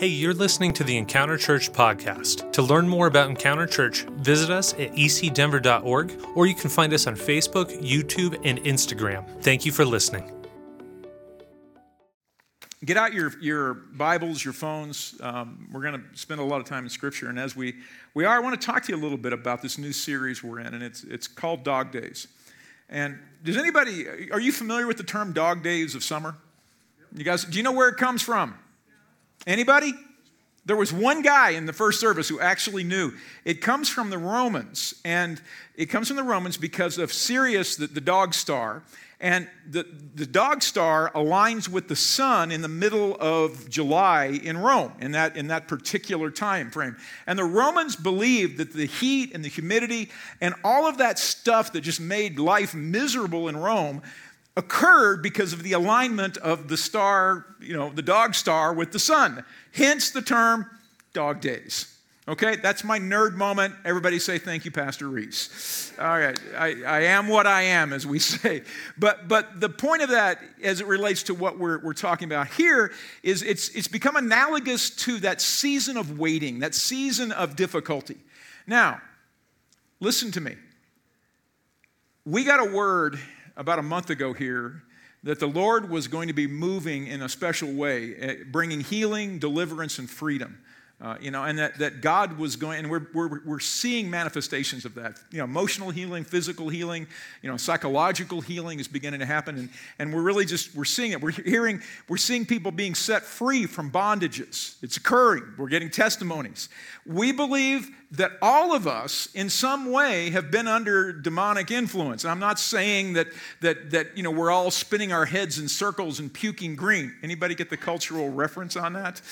Hey, you're listening to the Encounter Church podcast. To learn more about Encounter Church, visit us at ecdenver.org or you can find us on Facebook, YouTube, and Instagram. Thank you for listening. Get out your, your Bibles, your phones. Um, we're going to spend a lot of time in Scripture. And as we, we are, I want to talk to you a little bit about this new series we're in, and it's, it's called Dog Days. And does anybody, are you familiar with the term Dog Days of Summer? You guys, do you know where it comes from? Anybody? There was one guy in the first service who actually knew. It comes from the Romans, and it comes from the Romans because of Sirius, the, the dog star. And the, the dog star aligns with the sun in the middle of July in Rome, in that, in that particular time frame. And the Romans believed that the heat and the humidity and all of that stuff that just made life miserable in Rome occurred because of the alignment of the star, you know, the dog star with the sun. Hence the term dog days. Okay, that's my nerd moment. Everybody say thank you, Pastor Reece. All right, I, I am what I am, as we say. But but the point of that, as it relates to what we're, we're talking about here, is it's it's become analogous to that season of waiting, that season of difficulty. Now, listen to me. We got a word about a month ago here that the Lord was going to be moving in a special way, eh, bringing healing, deliverance, and freedom. Uh, you know, and that, that God was going, and we're, we're, we're seeing manifestations of that. You know, emotional healing, physical healing, you know, psychological healing is beginning to happen. And, and we're really just, we're seeing it. We're hearing, we're seeing people being set free from bondages. It's occurring. We're getting testimonies. We believe that all of us, in some way, have been under demonic influence. And I'm not saying that, that, that, you know, we're all spinning our heads in circles and puking green. Anybody get the cultural reference on that?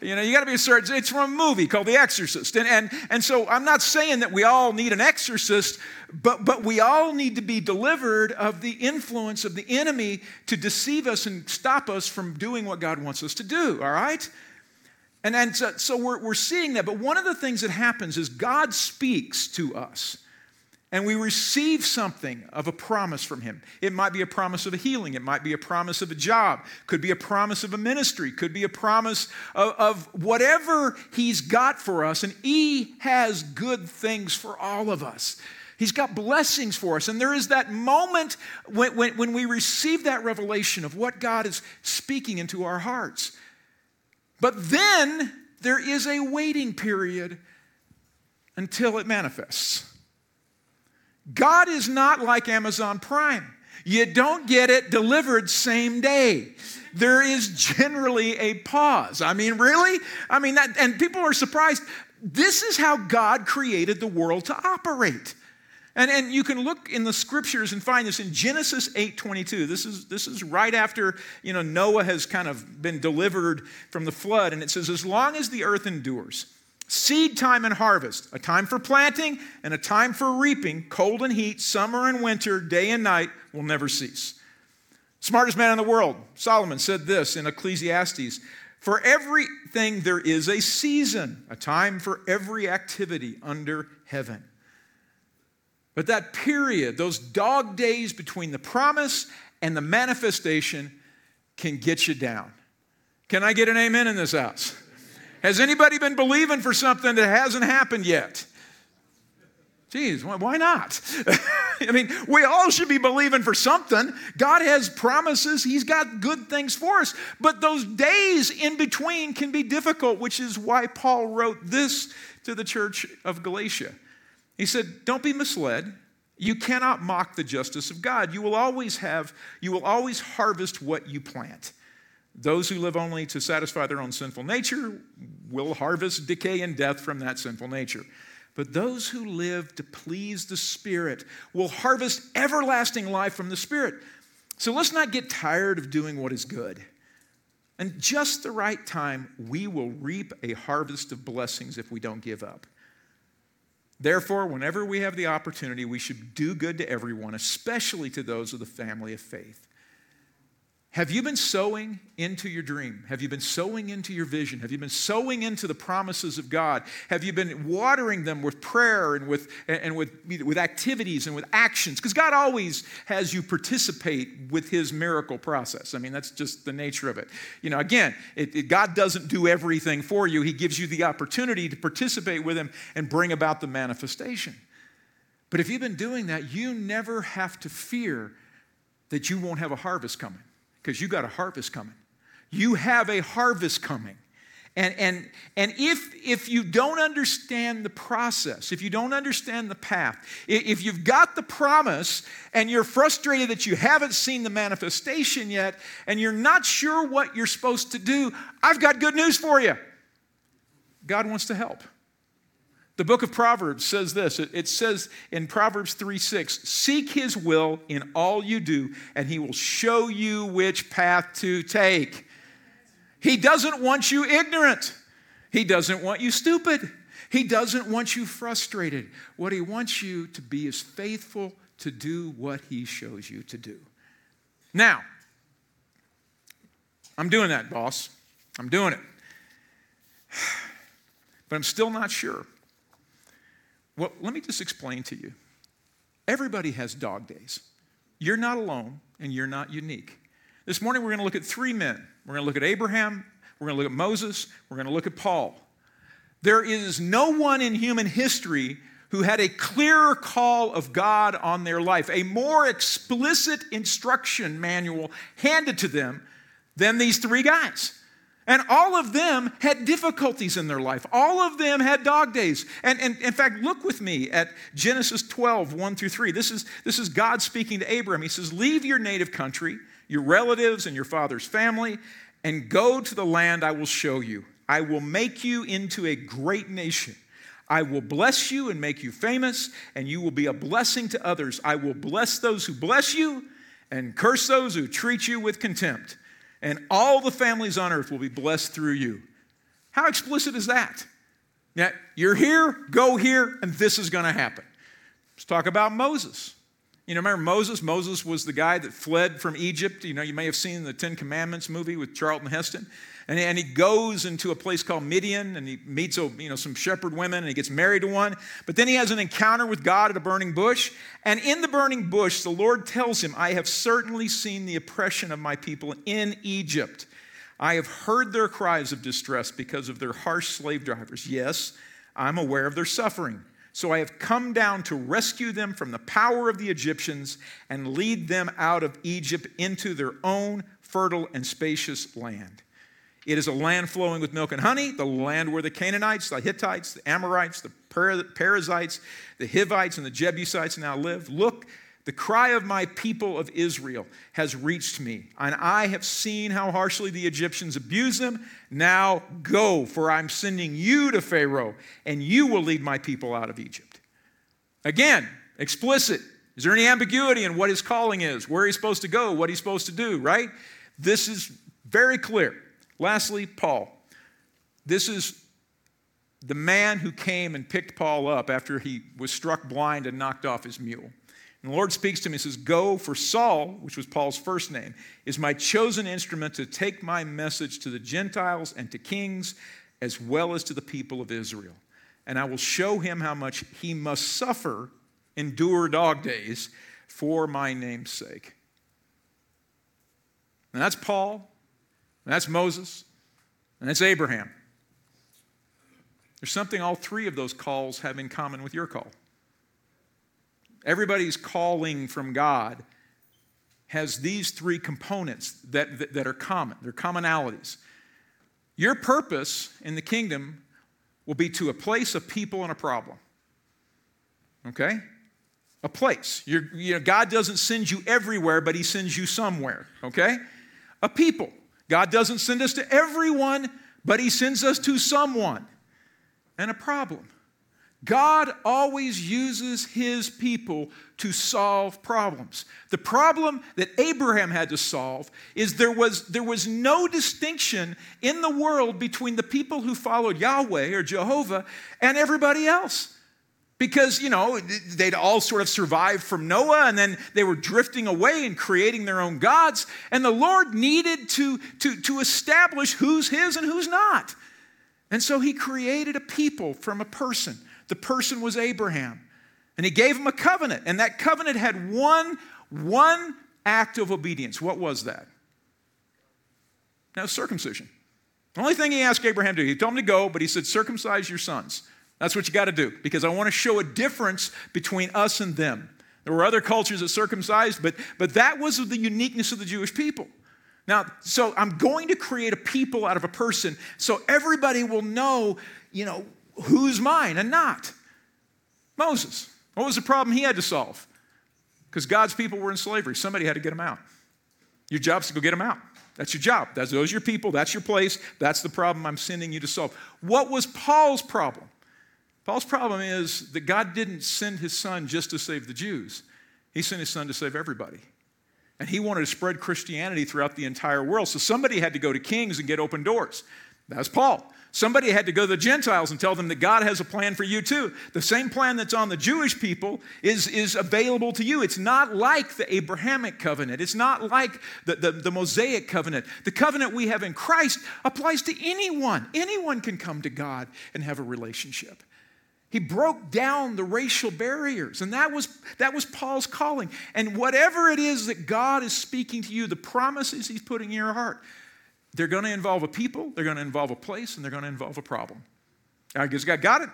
You know, you got to be a certain, it's from a movie called The Exorcist. And, and, and so I'm not saying that we all need an exorcist, but, but we all need to be delivered of the influence of the enemy to deceive us and stop us from doing what God wants us to do, all right? And, and so, so we're, we're seeing that. But one of the things that happens is God speaks to us and we receive something of a promise from him. It might be a promise of a healing, it might be a promise of a job, could be a promise of a ministry, could be a promise of, of, whatever he's got for us. And he has good things for all of us. He's got blessings for us. And there is that moment when, when, when we receive that revelation of what God is speaking into our hearts. But then there is a waiting period until it manifests. God is not like Amazon Prime. You don't get it delivered same day. There is generally a pause. I mean, really? I mean, that, and people are surprised. This is how God created the world to operate. And, and you can look in the scriptures and find this in Genesis 8:22. This is, this is right after you know, Noah has kind of been delivered from the flood. And it says, As long as the earth endures, seed time and harvest, a time for planting and a time for reaping, cold and heat, summer and winter, day and night will never cease. Smartest man in the world, Solomon, said this in Ecclesiastes For everything there is a season, a time for every activity under heaven. But that period, those dog days between the promise and the manifestation, can get you down. Can I get an amen in this house? Has anybody been believing for something that hasn't happened yet? Geez, why not? I mean, we all should be believing for something. God has promises, He's got good things for us. But those days in between can be difficult, which is why Paul wrote this to the church of Galatia. He said, Don't be misled. You cannot mock the justice of God. You will always have, you will always harvest what you plant. Those who live only to satisfy their own sinful nature will harvest decay and death from that sinful nature. But those who live to please the Spirit will harvest everlasting life from the Spirit. So let's not get tired of doing what is good. And just the right time, we will reap a harvest of blessings if we don't give up. Therefore, whenever we have the opportunity, we should do good to everyone, especially to those of the family of faith. Have you been sowing into your dream? Have you been sowing into your vision? Have you been sowing into the promises of God? Have you been watering them with prayer and with, and with, with activities and with actions? Because God always has you participate with His miracle process. I mean, that's just the nature of it. You know, again, it, it, God doesn't do everything for you, He gives you the opportunity to participate with Him and bring about the manifestation. But if you've been doing that, you never have to fear that you won't have a harvest coming because you got a harvest coming. You have a harvest coming. And, and, and if, if you don't understand the process, if you don't understand the path, if you've got the promise and you're frustrated that you haven't seen the manifestation yet and you're not sure what you're supposed to do, I've got good news for you. God wants to help. The book of Proverbs says this it says in Proverbs 3 6, seek his will in all you do, and he will show you which path to take. He doesn't want you ignorant, he doesn't want you stupid, he doesn't want you frustrated. What he wants you to be is faithful to do what he shows you to do. Now, I'm doing that, boss. I'm doing it. But I'm still not sure. Well, let me just explain to you. Everybody has dog days. You're not alone and you're not unique. This morning we're going to look at three men. We're going to look at Abraham, we're going to look at Moses, we're going to look at Paul. There is no one in human history who had a clearer call of God on their life, a more explicit instruction manual handed to them than these three guys. And all of them had difficulties in their life. All of them had dog days. And, and, in fact, look with me at Genesis 12, 1 through 3. This is, this is God speaking to Abram. He says, Leave your native country, your relatives, and your father's family, and go to the land I will show you. I will make you into a great nation. I will bless you and make you famous, and you will be a blessing to others. I will bless those who bless you and curse those who treat you with contempt and all the families on earth will be blessed through you. How explicit is that? Now, you're here, go here, and this is going to happen. Let's talk about Moses. You know, remember Moses? Moses was the guy that fled from Egypt. You know, you may have seen the Ten Commandments movie with Charlton Heston. And, and he goes into a place called Midian and he meets oh, you know, some shepherd women and he gets married to one. But then he has an encounter with God at a burning bush. And in the burning bush, the Lord tells him, I have certainly seen the oppression of my people in Egypt. I have heard their cries of distress because of their harsh slave drivers. Yes, I'm aware of their suffering. So I have come down to rescue them from the power of the Egyptians and lead them out of Egypt into their own fertile and spacious land. It is a land flowing with milk and honey, the land where the Canaanites, the Hittites, the Amorites, the Perizzites, the Hivites, and the Jebusites now live. Look, the cry of my people of Israel has reached me, and I have seen how harshly the Egyptians abuse them. Now go, for I'm sending you to Pharaoh, and you will lead my people out of Egypt. Again, explicit. Is there any ambiguity in what his calling is, where he's supposed to go, what he's supposed to do, right? This is very clear. Lastly, Paul. This is the man who came and picked Paul up after he was struck blind and knocked off his mule. And the Lord speaks to him and says, Go, for Saul, which was Paul's first name, is my chosen instrument to take my message to the Gentiles and to kings, as well as to the people of Israel. And I will show him how much he must suffer, endure dog days, for my name's sake. And that's Paul. And that's Moses, and that's Abraham. There's something all three of those calls have in common with your call. Everybody's calling from God has these three components that, that, that, are common, they're commonalities. Your purpose in the kingdom will be to a place, a people, and a problem. Okay? A place. You're, you know, God doesn't send you everywhere, but He sends you somewhere. Okay? A people. God doesn't send us to everyone, but He sends us to someone. And a problem. God always uses His people to solve problems. The problem that Abraham had to solve is there was, there was no distinction in the world between the people who followed Yahweh or Jehovah and everybody else. because, you know, they'd all sort of survived from Noah and then they were drifting away and creating their own gods. And the Lord needed to, to, to establish who's his and who's not. And so he created a people from a person. The person was Abraham. And he gave him a covenant. And that covenant had one, one act of obedience. What was that? Now, circumcision. The only thing he asked Abraham to do, he told him to go, but he said, circumcise your sons. That's what you got to do because I want to show a difference between us and them. There were other cultures that circumcised, but, but that was the uniqueness of the Jewish people. Now, so I'm going to create a people out of a person so everybody will know, you know, who's mine and not. Moses. What was the problem he had to solve? Because God's people were in slavery. Somebody had to get them out. Your job's to go get them out. That's your job. That's, those are your people. That's your place. That's the problem I'm sending you to solve. What was Paul's problem? Paul's problem is that God didn't send his son just to save the Jews, he sent his son to save everybody. And he wanted to spread Christianity throughout the entire world. So somebody had to go to kings and get open doors. That's Paul. Somebody had to go to the Gentiles and tell them that God has a plan for you too. The same plan that's on the Jewish people is, is available to you. It's not like the Abrahamic covenant, it's not like the, the, the Mosaic covenant. The covenant we have in Christ applies to anyone. Anyone can come to God and have a relationship. He broke down the racial barriers, and that was, that was Paul's calling. And whatever it is that God is speaking to you, the promises He's putting in your heart, they're going to involve a people, they're going to involve a place, and they're going to involve a problem. I guess God got it.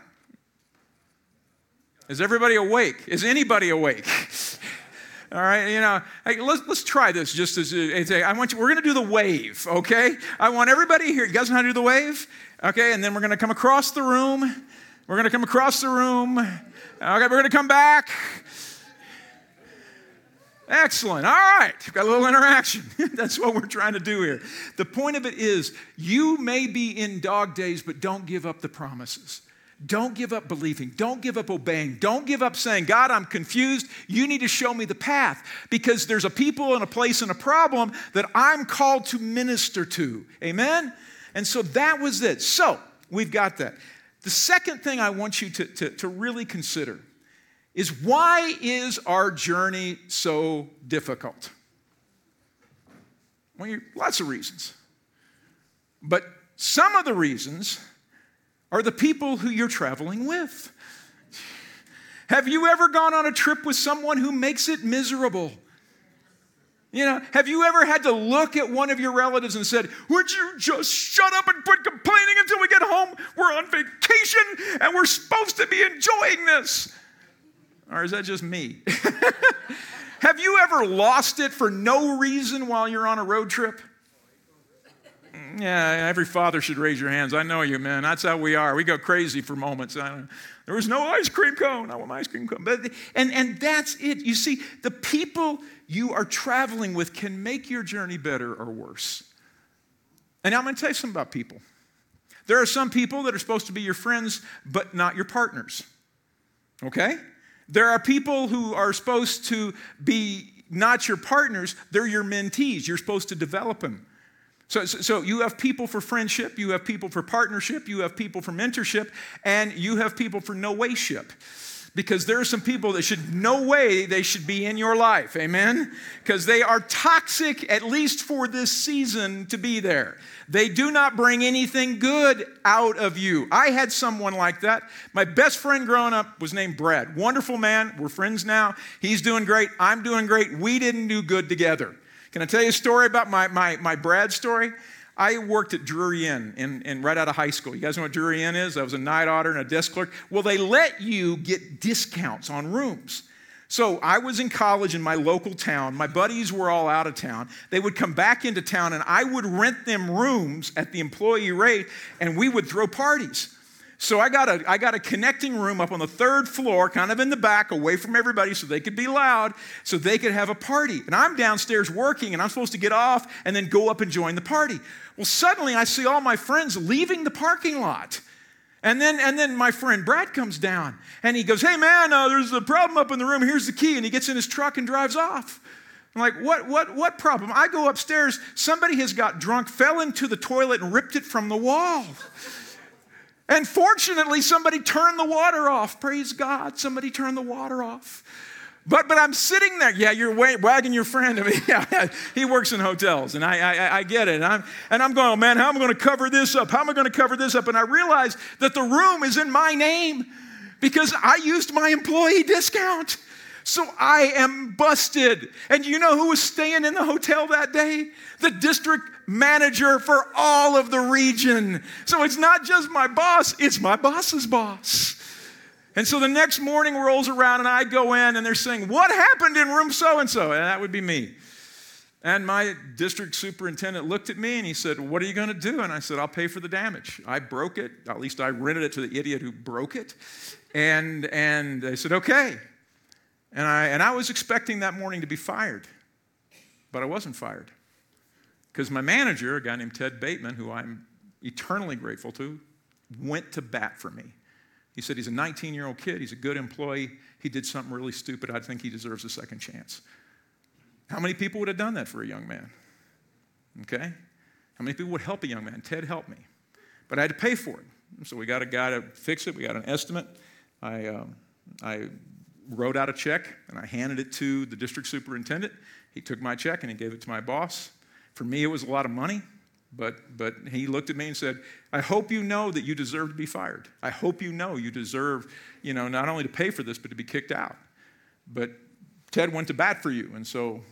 Is everybody awake? Is anybody awake? All right, you know, hey, let's, let's try this just as I want you, we're going to do the wave, okay? I want everybody here, you guys know how to do the wave? Okay, and then we're going to come across the room we're going to come across the room. Okay, we're going to come back. Excellent. All right. We've got a little interaction. That's what we're trying to do here. The point of it is you may be in dog days, but don't give up the promises. Don't give up believing. Don't give up obeying. Don't give up saying, God, I'm confused. You need to show me the path because there's a people and a place and a problem that I'm called to minister to. Amen? And so that was it. So we've got that. The second thing I want you to, to, to really consider is why is our journey so difficult? Well, lots of reasons. But some of the reasons are the people who you're traveling with. Have you ever gone on a trip with someone who makes it miserable? You know, have you ever had to look at one of your relatives and said, Would you just shut up and quit complaining until we get home? We're on vacation and we're supposed to be enjoying this. Or is that just me? have you ever lost it for no reason while you're on a road trip? Yeah, every father should raise your hands. I know you, man. That's how we are. We go crazy for moments. there was no ice cream cone. I want my ice cream cone. But, and, and that's it. You see, the people you are traveling with can make your journey better or worse. And I'm going to tell you something about people. There are some people that are supposed to be your friends, but not your partners. Okay? There are people who are supposed to be not your partners, they're your mentees. You're supposed to develop them. So, so, you have people for friendship, you have people for partnership, you have people for mentorship, and you have people for no way ship. Because there are some people that should, no way they should be in your life, amen? Because they are toxic, at least for this season, to be there. They do not bring anything good out of you. I had someone like that. My best friend growing up was named Brad. Wonderful man. We're friends now. He's doing great. I'm doing great. We didn't do good together. Can I tell you a story about my, my, my Brad story? I worked at Drury Inn in, in, right out of high school. You guys know what Drury Inn is? I was a night auditor and a desk clerk. Well, they let you get discounts on rooms. So I was in college in my local town. My buddies were all out of town. They would come back into town and I would rent them rooms at the employee rate and we would throw parties. So I got, a, I got a connecting room up on the third floor, kind of in the back, away from everybody, so they could be loud, so they could have a party. And I'm downstairs working, and I'm supposed to get off and then go up and join the party. Well, suddenly I see all my friends leaving the parking lot. And then, and then my friend Brad comes down and he goes, Hey man, uh, there's a problem up in the room. Here's the key. And he gets in his truck and drives off. I'm like, what, what, what problem? I go upstairs. Somebody has got drunk, fell into the toilet, and ripped it from the wall. And fortunately, somebody turned the water off. Praise God, somebody turned the water off. But, but I'm sitting there. Yeah, you're wagging your friend. I mean, yeah, he works in hotels, and I, I, I get it. And I'm, and I'm going, oh, man, how am I going to cover this up? How am I going to cover this up? And I realize that the room is in my name because I used my employee discount. So I am busted. And you know who was staying in the hotel that day? The district manager for all of the region. So it's not just my boss, it's my boss's boss. And so the next morning rolls around and I go in and they're saying, What happened in room so and so? And that would be me. And my district superintendent looked at me and he said, What are you going to do? And I said, I'll pay for the damage. I broke it. At least I rented it to the idiot who broke it. And, and they said, Okay. And I, and I was expecting that morning to be fired, but I wasn't fired. Because my manager, a guy named Ted Bateman, who I'm eternally grateful to, went to bat for me. He said he's a 19 year old kid, he's a good employee, he did something really stupid, I think he deserves a second chance. How many people would have done that for a young man? Okay? How many people would help a young man? Ted helped me. But I had to pay for it. So we got a guy to fix it, we got an estimate. I, um, I wrote out a check and I handed it to the district superintendent. He took my check and he gave it to my boss. For me, it was a lot of money. But, but he looked at me and said, I hope you know that you deserve to be fired. I hope you know you deserve, you know, not only to pay for this, but to be kicked out. But Ted went to bat for you, and so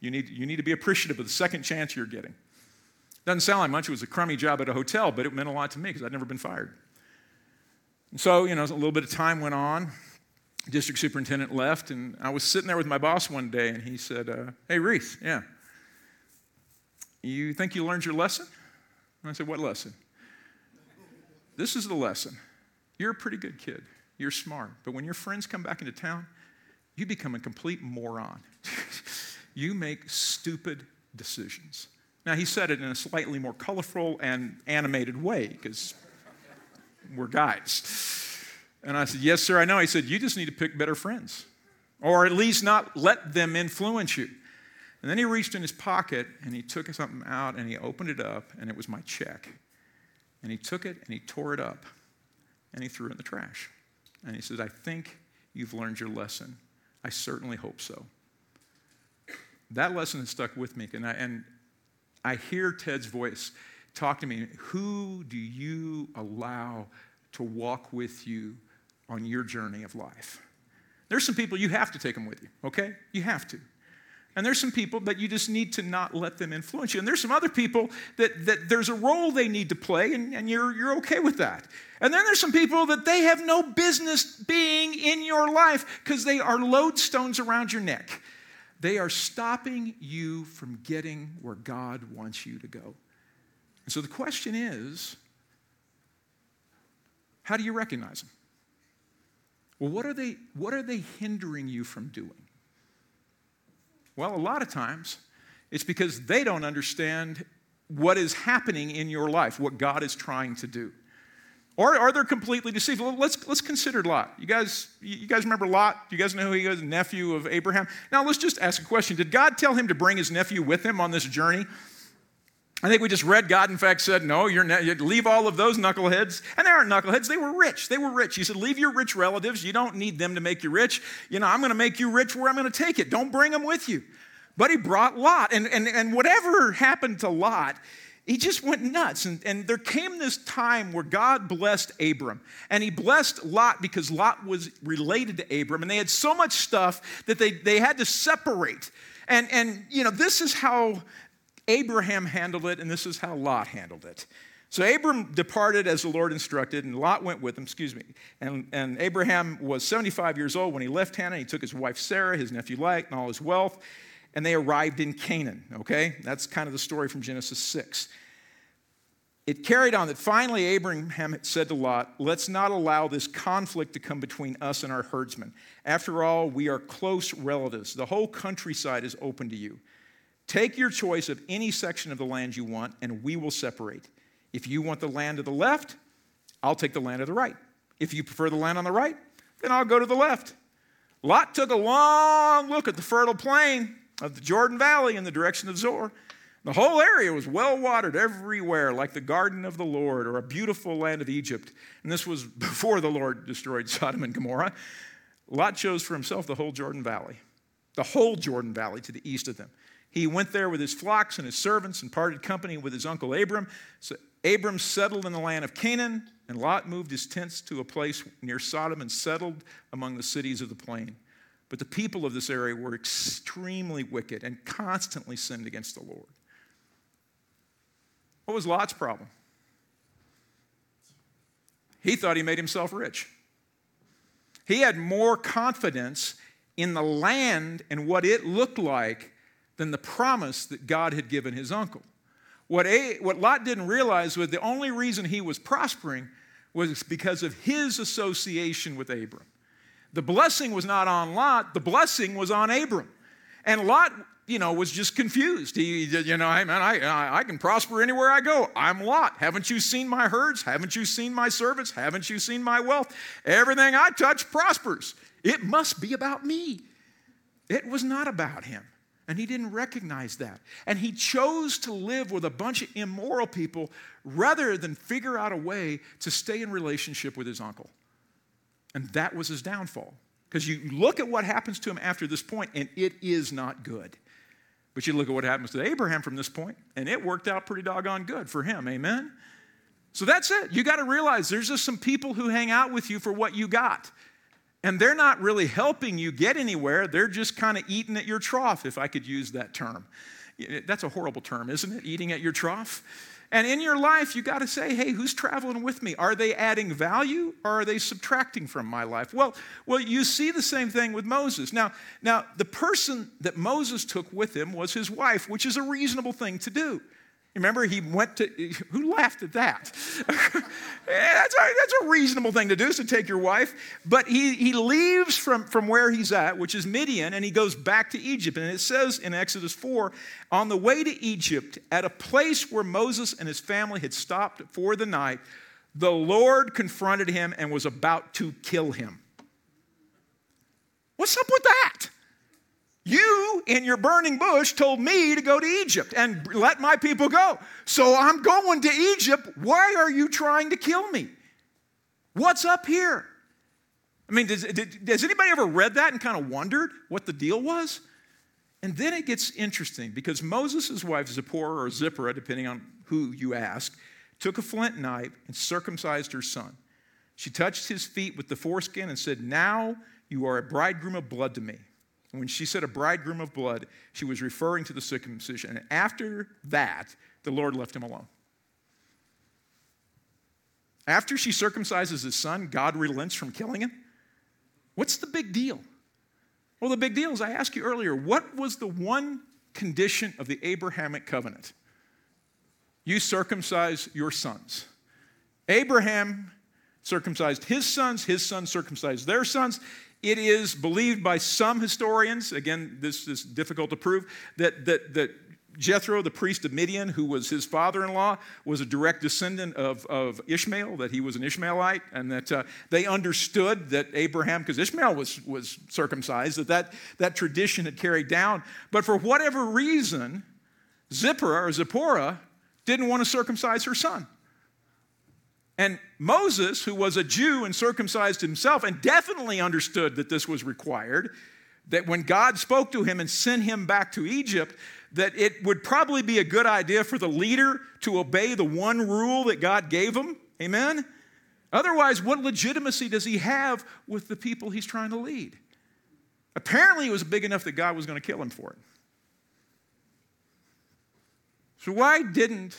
you need, you need to be appreciative of the second chance you're getting. Doesn't sound like much. It was a crummy job at a hotel, but it meant a lot to me because I'd never been fired. And so, you know, a little bit of time went on. District superintendent left, and I was sitting there with my boss one day, and he said, uh, Hey, Reece, yeah, you think you learned your lesson? And I said, What lesson? This is the lesson. You're a pretty good kid. You're smart. But when your friends come back into town, you become a complete moron. you make stupid decisions. Now, he said it in a slightly more colorful and animated way because we're guys. And I said, Yes, sir, I know. He said, You just need to pick better friends, or at least not let them influence you. And then he reached in his pocket and he took something out and he opened it up and it was my check. And he took it and he tore it up and he threw it in the trash. And he says, I think you've learned your lesson. I certainly hope so. That lesson has stuck with me. And I, and I hear Ted's voice talk to me. Who do you allow to walk with you on your journey of life? There's some people you have to take them with you, okay? You have to. And there's some people that you just need to not let them influence you. And there's some other people that, that there's a role they need to play, and, and you're, you're okay with that. And then there's some people that they have no business being in your life because they are lodestones around your neck. They are stopping you from getting where God wants you to go. And so the question is how do you recognize them? Well, what are they, what are they hindering you from doing? Well, a lot of times it's because they don't understand what is happening in your life, what God is trying to do. Or, are they completely deceived. Let's, let's consider Lot. You guys, you guys remember Lot? You guys know who he is? Nephew of Abraham. Now let's just ask a question. Did God tell him to bring his nephew with him on this journey? I think we just read God, in fact, said, No, you're ne- leave all of those knuckleheads. And they aren't knuckleheads, they were rich. They were rich. He said, Leave your rich relatives. You don't need them to make you rich. You know, I'm going to make you rich where I'm going to take it. Don't bring them with you. But he brought Lot. And, and, and whatever happened to Lot, he just went nuts. And, and there came this time where God blessed Abram. And he blessed Lot because Lot was related to Abram. And they had so much stuff that they, they had to separate. And, and, you know, this is how Abraham handled it, and this is how Lot handled it. So Abram departed as the Lord instructed, and Lot went with him, excuse me. And, and Abraham was 75 years old when he left Haran. He took his wife Sarah, his nephew Lot, and all his wealth, and they arrived in Canaan, okay? That's kind of the story from Genesis 6. It carried on that finally Abraham said to Lot, Let's not allow this conflict to come between us and our herdsmen. After all, we are close relatives. The whole countryside is open to you. Take your choice of any section of the land you want, and we will separate. If you want the land to the left, I'll take the land to the right. If you prefer the land on the right, then I'll go to the left. Lot took a long look at the fertile plain of the Jordan Valley in the direction of Zoar. The whole area was well watered everywhere, like the garden of the Lord or a beautiful land of Egypt. And this was before the Lord destroyed Sodom and Gomorrah. Lot chose for himself the whole Jordan Valley, the whole Jordan Valley to the east of them. He went there with his flocks and his servants and parted company with his uncle Abram. So Abram settled in the land of Canaan, and Lot moved his tents to a place near Sodom and settled among the cities of the plain. But the people of this area were extremely wicked and constantly sinned against the Lord. What was Lot's problem? He thought he made himself rich. He had more confidence in the land and what it looked like than the promise that God had given his uncle. What, A, what Lot didn't realize was the only reason he was prospering was because of his association with Abram. The blessing was not on Lot, the blessing was on Abram. And Lot, you know, was just confused. He, you know, hey man, I, I can prosper anywhere I go. I'm Lot. Haven't you seen my herds? Haven't you seen my servants? Haven't you seen my wealth? Everything I touch prospers. It must be about me. It was not about him. And he didn't recognize that. And he chose to live with a bunch of immoral people rather than figure out a way to stay in relationship with his uncle. And that was his downfall. Because you look at what happens to him after this point, and it is not good. But you look at what happens to Abraham from this point, and it worked out pretty doggone good for him. Amen? So that's it. You got to realize there's just some people who hang out with you for what you got. And they're not really helping you get anywhere. They're just kind of eating at your trough, if I could use that term. That's a horrible term, isn't it? Eating at your trough. And in your life, you got to say, hey, who's traveling with me? Are they adding value or are they subtracting from my life? Well, well, you see the same thing with Moses. Now, now the person that Moses took with him was his wife, which is a reasonable thing to do. Remember, he went to, who laughed at that? that's, a, that's a reasonable thing to do, is to take your wife. But he, he leaves from, from where he's at, which is Midian, and he goes back to Egypt. And it says in Exodus 4 on the way to Egypt, at a place where Moses and his family had stopped for the night, the Lord confronted him and was about to kill him. What's up with that? You, in your burning bush, told me to go to Egypt and let my people go. So I'm going to Egypt. Why are you trying to kill me? What's up here? I mean, does, does anybody ever read that and kind of wondered what the deal was? And then it gets interesting because Moses' wife, Zipporah or Zipporah, depending on who you ask, took a flint knife and circumcised her son. She touched his feet with the foreskin and said, Now you are a bridegroom of blood to me. When she said a bridegroom of blood, she was referring to the circumcision. And after that, the Lord left him alone. After she circumcises his son, God relents from killing him. What's the big deal? Well, the big deal is I asked you earlier what was the one condition of the Abrahamic covenant? You circumcise your sons. Abraham circumcised his sons, his sons circumcised their sons. It is believed by some historians, again, this is difficult to prove, that, that, that Jethro, the priest of Midian, who was his father in law, was a direct descendant of, of Ishmael, that he was an Ishmaelite, and that uh, they understood that Abraham, because Ishmael was, was circumcised, that, that that tradition had carried down. But for whatever reason, Zipporah or Zipporah didn't want to circumcise her son. And Moses, who was a Jew and circumcised himself and definitely understood that this was required, that when God spoke to him and sent him back to Egypt, that it would probably be a good idea for the leader to obey the one rule that God gave him. Amen? Otherwise, what legitimacy does he have with the people he's trying to lead? Apparently, it was big enough that God was going to kill him for it. So, why didn't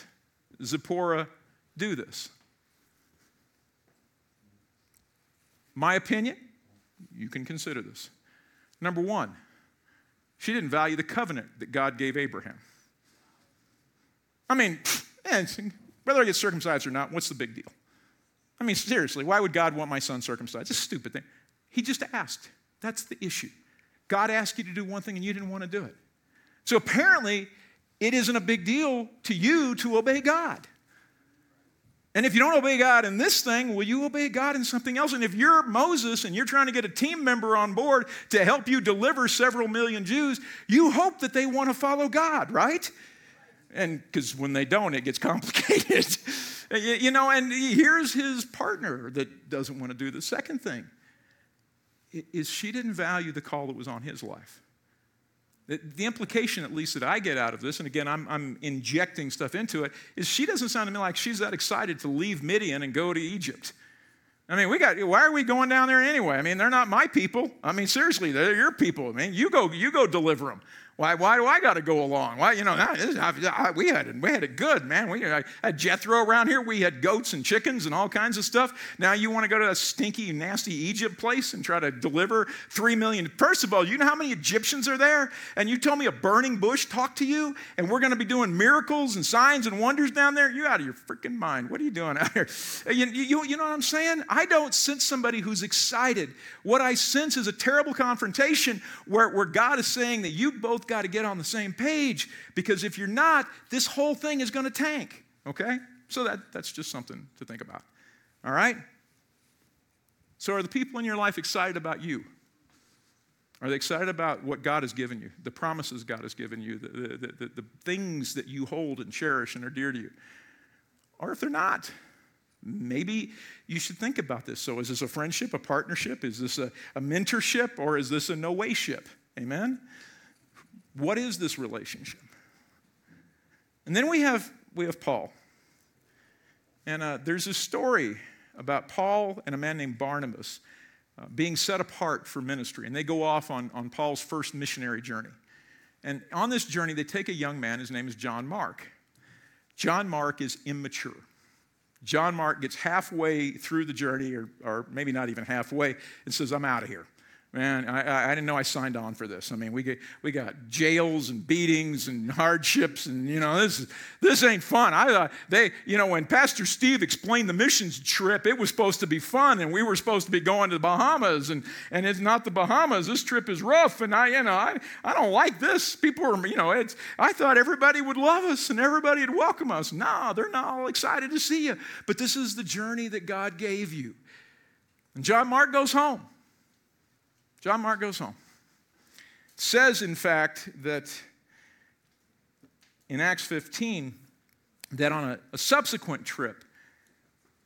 Zipporah do this? My opinion, you can consider this. Number one, she didn't value the covenant that God gave Abraham. I mean, man, whether I get circumcised or not, what's the big deal? I mean, seriously, why would God want my son circumcised? It's a stupid thing. He just asked. That's the issue. God asked you to do one thing and you didn't want to do it. So apparently, it isn't a big deal to you to obey God. And if you don't obey God in this thing, will you obey God in something else? And if you're Moses and you're trying to get a team member on board to help you deliver several million Jews, you hope that they want to follow God, right? And because when they don't, it gets complicated. you know, and here's his partner that doesn't want to do the second thing is she didn't value the call that was on his life. The implication, at least, that I get out of this, and again, I'm, I'm, injecting stuff into it, is she doesn't sound to me like she's that excited to leave Midian and go to Egypt. I mean, we got. Why are we going down there anyway? I mean, they're not my people. I mean, seriously, they're your people. I mean, you go, you go deliver them. Why, why do I got to go along? Why, you know, I, I, we, had it, we had it good, man. We had Jethro around here. We had goats and chickens and all kinds of stuff. Now you want to go to a stinky, nasty Egypt place and try to deliver three million. First of all, you know how many Egyptians are there? And you tell me a burning bush talked to you and we're going to be doing miracles and signs and wonders down there? You're out of your freaking mind. What are you doing out here? You, you, you know what I'm saying? I don't sense somebody who's excited. What I sense is a terrible confrontation where, where God is saying that you both both got to get on the same page because if you're not, this whole thing is going to tank. Okay? So that, that's just something to think about. All right? So, are the people in your life excited about you? Are they excited about what God has given you, the promises God has given you, the, the, the, the, things that you hold and cherish and are dear to you? Or if they're not, maybe you should think about this. So, is this a friendship, a partnership? Is this a, a mentorship, or is this a no way ship? Amen? What is this relationship? And then we have, we have Paul. And uh, there's a story about Paul and a man named Barnabas uh, being set apart for ministry. And they go off on, on Paul's first missionary journey. And on this journey, they take a young man, his name is John Mark. John Mark is immature. John Mark gets halfway through the journey, or, or maybe not even halfway, and says, I'm out of here. Man, I, I didn't know I signed on for this. I mean, we, get, we got jails and beatings and hardships, and you know, this, this ain't fun. I thought they, you know, when Pastor Steve explained the missions trip, it was supposed to be fun, and we were supposed to be going to the Bahamas, and, and it's not the Bahamas. This trip is rough, and I, you know, I, I don't like this. People are, you know, it's, I thought everybody would love us and everybody would welcome us. No, they're not all excited to see you. But this is the journey that God gave you. And John Mark goes home. John Mark goes home. Says, in fact, that in Acts 15, that on a, a subsequent trip,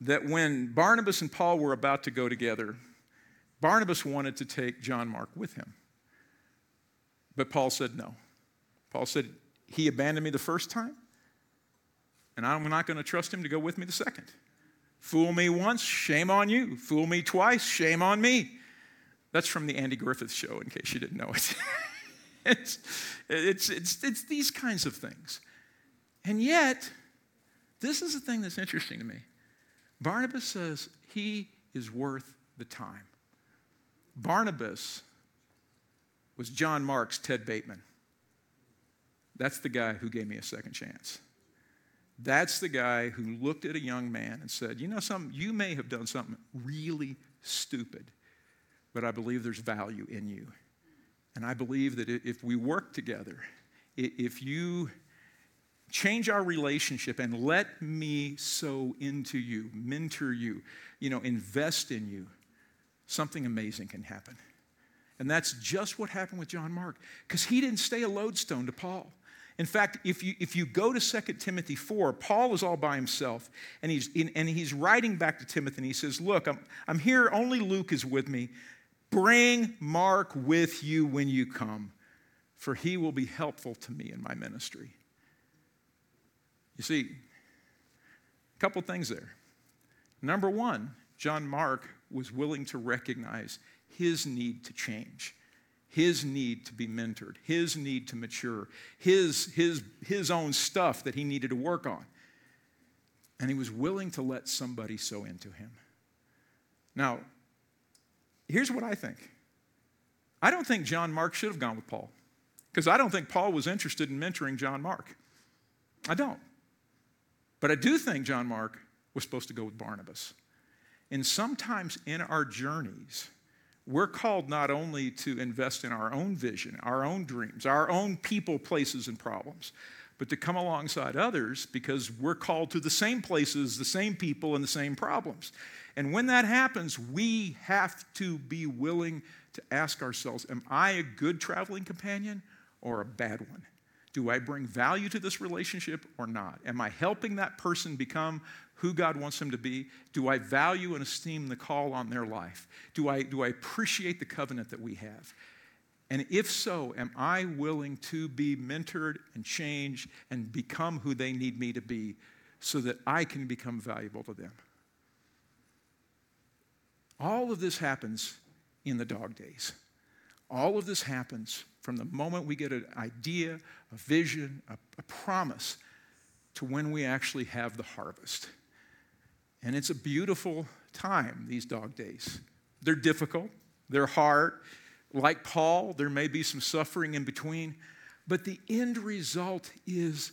that when Barnabas and Paul were about to go together, Barnabas wanted to take John Mark with him. But Paul said no. Paul said, He abandoned me the first time, and I'm not going to trust him to go with me the second. Fool me once, shame on you. Fool me twice, shame on me. That's from the Andy Griffith show, in case you didn't know it. it's, it's, it's, it's these kinds of things. And yet, this is the thing that's interesting to me. Barnabas says he is worth the time. Barnabas was John Mark's Ted Bateman. That's the guy who gave me a second chance. That's the guy who looked at a young man and said, You know something? You may have done something really stupid but I believe there's value in you. And I believe that if we work together, if you change our relationship and let me sow into you, mentor you, you know, invest in you, something amazing can happen. And that's just what happened with John Mark, because he didn't stay a lodestone to Paul. In fact, if you, if you go to 2 Timothy 4, Paul is all by himself, and he's, in, and he's writing back to Timothy, and he says, Look, I'm, I'm here, only Luke is with me. Bring Mark with you when you come, for he will be helpful to me in my ministry. You see, a couple things there. Number one, John Mark was willing to recognize his need to change, his need to be mentored, his need to mature, his, his, his own stuff that he needed to work on. And he was willing to let somebody sow into him. Now, here's what I think I don't think John Mark should have gone with Paul because I don't think Paul was interested in mentoring John Mark. I don't. But I do think John Mark was supposed to go with Barnabas. And sometimes in our journeys, we're called not only to invest in our own vision, our own dreams, our own people, places, and problems, but to come alongside others because we're called to the same places, the same people, and the same problems. And when that happens, we have to be willing to ask ourselves Am I a good traveling companion or a bad one? Do I bring value to this relationship or not? Am I helping that person become who God wants them to be? Do I value and esteem the call on their life? Do I, do I appreciate the covenant that we have? And if so, am I willing to be mentored and changed and become who they need me to be so that I can become valuable to them? All of this happens in the dog days. All of this happens from the moment we get an idea, a vision, a, a promise, to when we actually have the harvest. And it's a beautiful time, these dog days. They're difficult, they're hard. Like Paul, there may be some suffering in between, but the end result is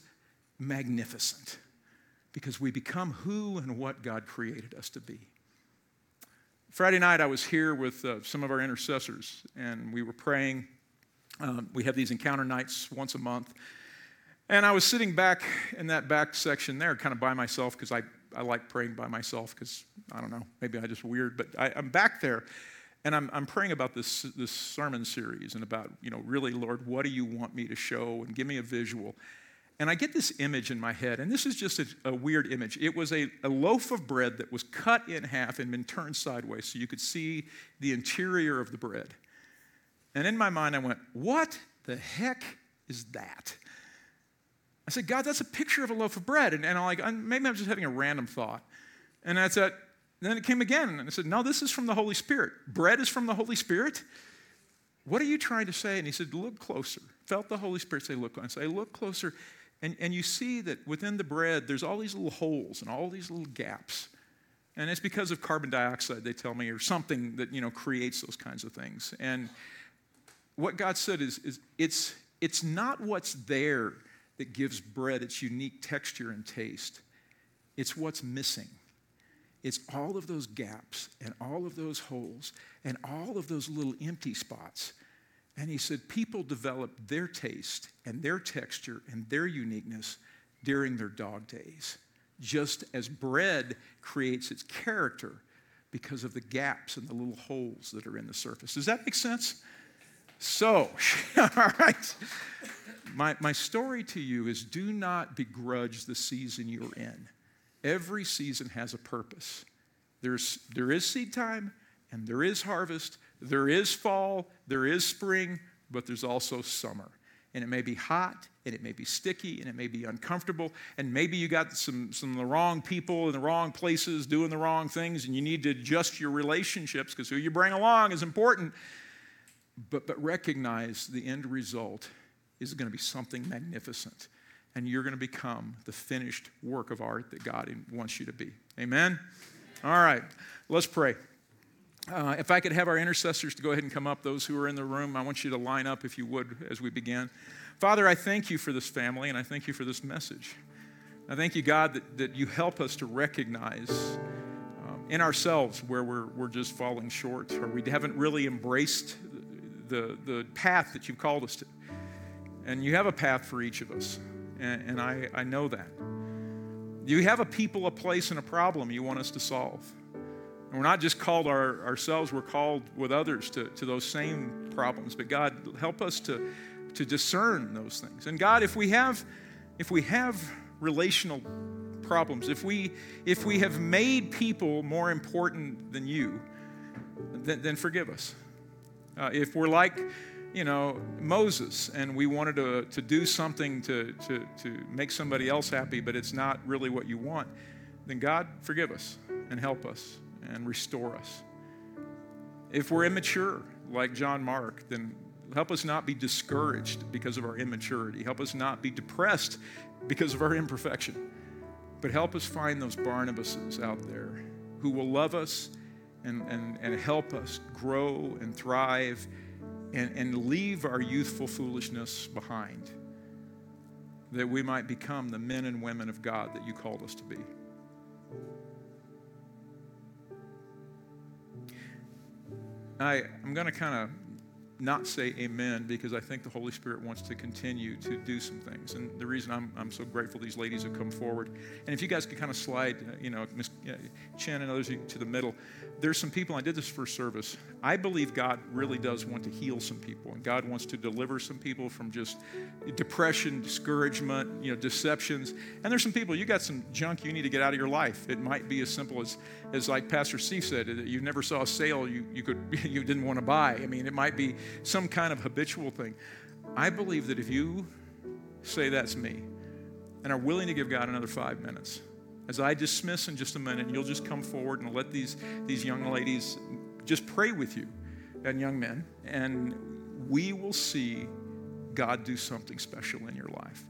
magnificent because we become who and what God created us to be. Friday night, I was here with uh, some of our intercessors, and we were praying. Um, we have these encounter nights once a month. And I was sitting back in that back section there, kind of by myself, because I, I like praying by myself, because I don't know, maybe I'm just weird, but I, I'm back there. And I'm, I'm praying about this, this sermon series and about, you know, really, Lord, what do you want me to show? And give me a visual. And I get this image in my head, and this is just a, a weird image. It was a, a, loaf of bread that was cut in half and been turned sideways so you could see the interior of the bread. And in my mind, I went, What the heck is that? I said, God, that's a picture of a loaf of bread. And, and I'm like, maybe I'm just having a random thought. And I said, then it came again, and I said, No, this is from the Holy Spirit. Bread is from the Holy Spirit. What are you trying to say? And he said, Look closer. Felt the Holy Spirit say, Look. I say, Look closer. And, and you see that within the bread, there's all these little holes and all these little gaps. And it's because of carbon dioxide, they tell me, or something that, you know, creates those kinds of things. And what God said is, is it's, it's not what's there that gives bread its unique texture and taste. It's what's missing. It's all of those gaps and all of those holes and all of those little empty spots and he said, people develop their taste and their texture and their uniqueness during their dog days, just as bread creates its character because of the gaps and the little holes that are in the surface. Does that make sense? So, all right. My, my story to you is do not begrudge the season you're in. Every season has a purpose. There's, there is seed time and there is harvest, there is fall, there is spring, but there's also summer. And it may be hot, and it may be sticky, and it may be uncomfortable, and maybe you got some, some of the wrong people in the wrong places doing the wrong things, and you need to adjust your relationships because who you bring along is important. But, but recognize the end result is going to be something magnificent, and you're going to become the finished work of art that God wants you to be. Amen? All right, let's pray. Uh, if I could have our intercessors to go ahead and come up, those who are in the room, I want you to line up if you would as we begin. Father, I thank you for this family and I thank you for this message. I thank you, God, that, that you help us to recognize um, in ourselves where we're, we're just falling short or we haven't really embraced the, the path that you've called us to. And you have a path for each of us, and, and I, I know that. You have a people, a place, and a problem you want us to solve. And we're not just called our, ourselves, we're called with others to, to those same problems. But God, help us to, to discern those things. And God, if we have, if we have relational problems, if we, if we have made people more important than you, then, then forgive us. Uh, if we're like, you know, Moses and we wanted to, to do something to, to, to make somebody else happy, but it's not really what you want, then God, forgive us and help us and restore us. If we're immature, like John Mark, then help us not be discouraged because of our immaturity. Help us not be depressed because of our imperfection. But help us find those Barnabases out there who will love us and, and, and help us grow and thrive and, and leave our youthful foolishness behind, that we might become the men and women of God that you called us to be. I, I'm going to kind of not say amen because I think the Holy Spirit wants to continue to do some things. And the reason I'm, I'm so grateful these ladies have come forward. And if you guys could kind of slide, uh, you know, Miss uh, Chen and others to the middle, there's some people, I did this first service. I believe God really does want to heal some people, and God wants to deliver some people from just depression, discouragement, you know, deceptions. And there's some people, you got some junk you need to get out of your life. It might be as simple as, as like Pastor C said, you never saw a sale you, you, could, you didn't want to buy. I mean, it might be some kind of habitual thing. I believe that if you say that's me and are willing to give God another five minutes, as I dismiss in just a minute, you'll just come forward and let these, these young ladies just pray with you and young men, and we will see God do something special in your life.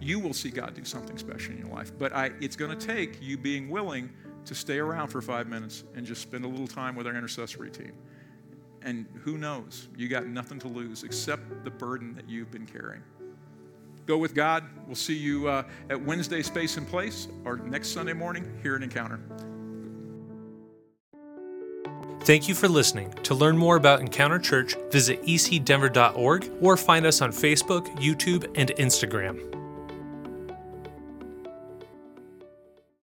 You will see God do something special in your life. But I, it's going to take you being willing to stay around for five minutes and just spend a little time with our intercessory team. And who knows? You got nothing to lose except the burden that you've been carrying. Go with God. We'll see you uh, at Wednesday Space and Place or next Sunday morning here at Encounter. Thank you for listening. To learn more about Encounter Church, visit ecdenver.org or find us on Facebook, YouTube, and Instagram.